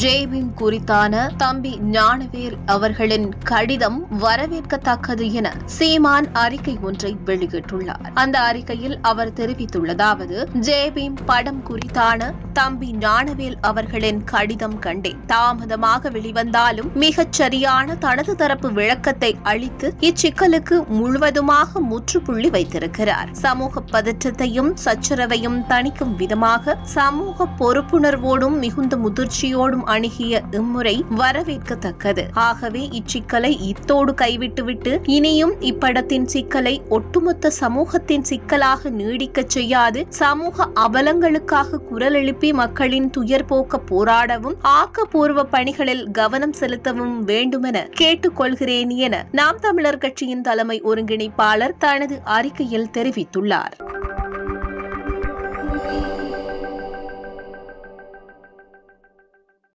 ஜேபிம் குறித்தான தம்பி ஞானவேல் அவர்களின் கடிதம் வரவேற்கத்தக்கது என சீமான் அறிக்கை ஒன்றை வெளியிட்டுள்ளார். அந்த அறிக்கையில் அவர் தெரிவித்துள்ளதாவது ஜேபீம் படம் குறித்தான தம்பி ஞானவேல் அவர்களின் கடிதம் கண்டே தாமதமாக வெளிவந்தாலும் மிகச் சரியான தனது தரப்பு விளக்கத்தை அளித்து இச்சிக்கலுக்கு முழுவதுமாக முற்றுப்புள்ளி வைத்திருக்கிறார். சமூக பதற்றத்தையும் சச்சரவையும் தணிக்கும் விதமாக சமூக பொறுப்புணர்வோடும் மிகுந்த முதிர்ச்சியோடும் அணுகிய இம்முறை வரவேற்கத்தக்கது. ஆகவே இச்சிக்கலை இத்தோடு கைவிட்டுவிட்டு இனியும் இப்படத்தின் சிக்கலை ஒட்டுமொத்த சமூகத்தின் சிக்கலாக நீடிக்கச் செய்யாது. சமூக அவலங்களுக்காக குரல் எழுப்பி மக்களின் துயர் போக்க போராடவும் ஆக்கப்பூர்வ பணிகளில் கவனம் செலுத்தவும் வேண்டுமென கேட்டுக்கொள்கிறேன் என நாம் தமிழர் கட்சியின் தலைமை ஒருங்கிணைப்பாளர் தனது அறிக்கையில் தெரிவித்துள்ளார்.